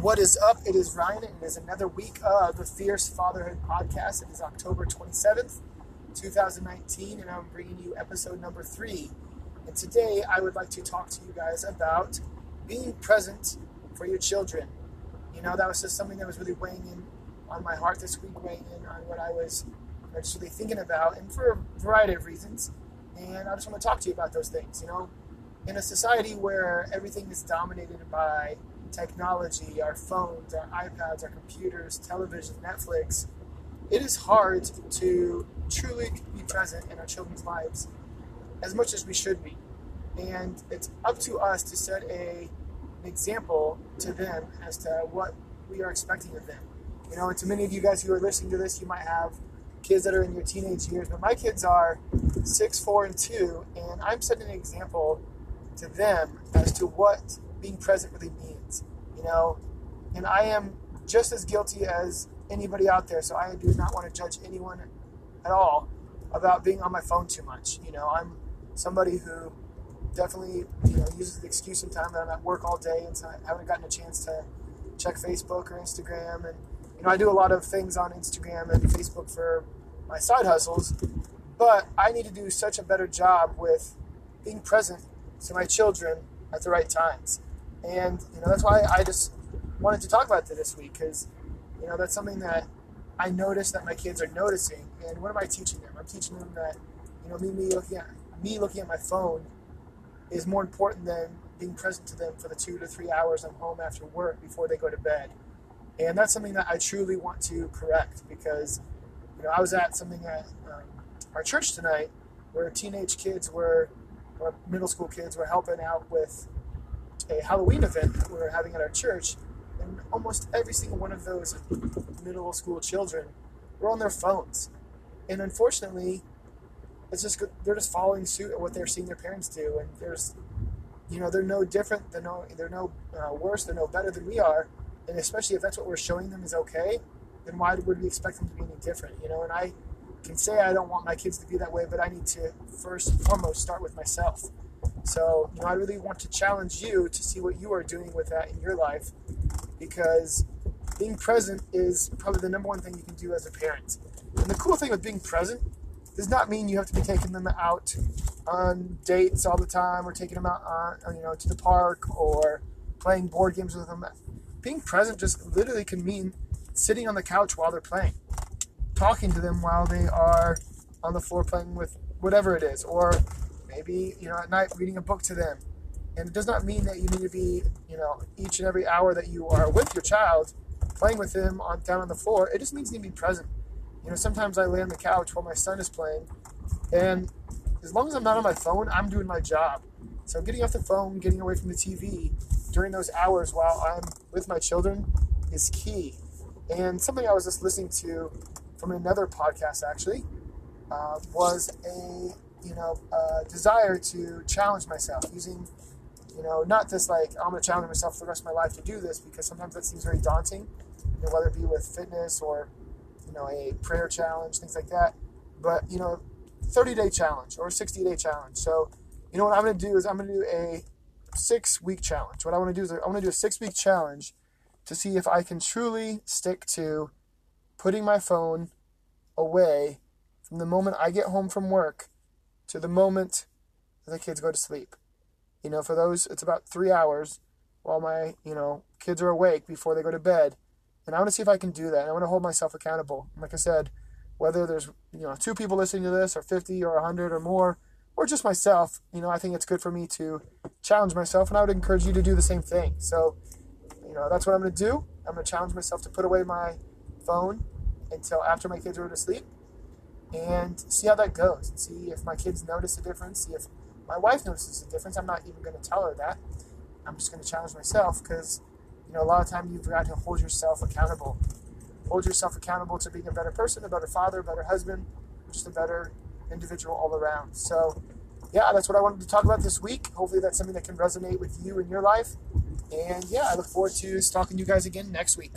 what is up? It is Ryan. And it is another week of the Fierce Fatherhood podcast. It is October 27th, 2019, and I'm bringing you episode number three. And today I would like to talk to you guys about being present for your children. You know, that was just something that was really weighing in on my heart this week, weighing in on what I was actually thinking about, and for a variety of reasons. And I just want to talk to you about those things. You know, in a society where everything is dominated by technology, our phones, our iPads, our computers, television, Netflix, it is hard to truly be present in our children's lives as much as we should be. And it's up to us to set a, an example to them as to what we are expecting of them. You know, and to many of you guys who are listening to this, you might have kids that are in your teenage years, but my kids are six, four, and two, and I'm setting an example to them as to what being present really means, you know. And I am just as guilty as anybody out there, so I do not want to judge anyone at all about being on my phone too much. You know, I'm somebody who definitely you know uses the excuse sometimes that I'm at work all day and so I haven't gotten a chance to check Facebook or Instagram and you know I do a lot of things on Instagram and Facebook for my side hustles but I need to do such a better job with being present to my children at the right times and you know that's why I just wanted to talk about it this week because you know that's something that I notice that my kids are noticing and what am I teaching them I'm teaching them that you know me, me looking at me looking at my phone is more important than being present to them for the two to three hours I'm home after work before they go to bed. And that's something that I truly want to correct because, you know, I was at something at um, our church tonight where teenage kids were, or middle school kids were helping out with a Halloween event that we were having at our church. And almost every single one of those middle school children were on their phones. And unfortunately, it's just they're just following suit at what they're seeing their parents do, and there's, you know, they're no different, they're no, they're no uh, worse, they're no better than we are, and especially if that's what we're showing them is okay, then why would we expect them to be any different, you know? And I can say I don't want my kids to be that way, but I need to first and foremost start with myself. So, you know, I really want to challenge you to see what you are doing with that in your life, because being present is probably the number one thing you can do as a parent. And the cool thing with being present does not mean you have to be taking them out on dates all the time or taking them out on, you know, to the park or playing board games with them. Being present just literally can mean sitting on the couch while they're playing, talking to them while they are on the floor playing with whatever it is, or maybe, you know, at night reading a book to them. And it does not mean that you need to be, you know, each and every hour that you are with your child playing with them on down on the floor. It just means you need to be present you know, sometimes I lay on the couch while my son is playing, and as long as I'm not on my phone, I'm doing my job. So getting off the phone, getting away from the TV during those hours while I'm with my children is key. And something I was just listening to from another podcast actually uh, was a you know a desire to challenge myself using you know not just like I'm going to challenge myself for the rest of my life to do this because sometimes that seems very daunting. You know, whether it be with fitness or you know, a prayer challenge, things like that. But, you know, 30 day challenge or 60 day challenge. So, you know what I'm going to do is I'm going to do a six week challenge. What I want to do is I want to do a six week challenge to see if I can truly stick to putting my phone away from the moment I get home from work to the moment that the kids go to sleep. You know, for those, it's about three hours while my, you know, kids are awake before they go to bed. And I want to see if I can do that. And I want to hold myself accountable. Like I said, whether there's you know two people listening to this, or 50, or 100, or more, or just myself, you know, I think it's good for me to challenge myself, and I would encourage you to do the same thing. So, you know, that's what I'm going to do. I'm going to challenge myself to put away my phone until after my kids are to sleep, and see how that goes. See if my kids notice a difference. See if my wife notices a difference. I'm not even going to tell her that. I'm just going to challenge myself because you know, a lot of time you've got to hold yourself accountable. Hold yourself accountable to being a better person, a better father, a better husband, just a better individual all around. So, yeah, that's what I wanted to talk about this week. Hopefully, that's something that can resonate with you in your life. And yeah, I look forward to talking to you guys again next week.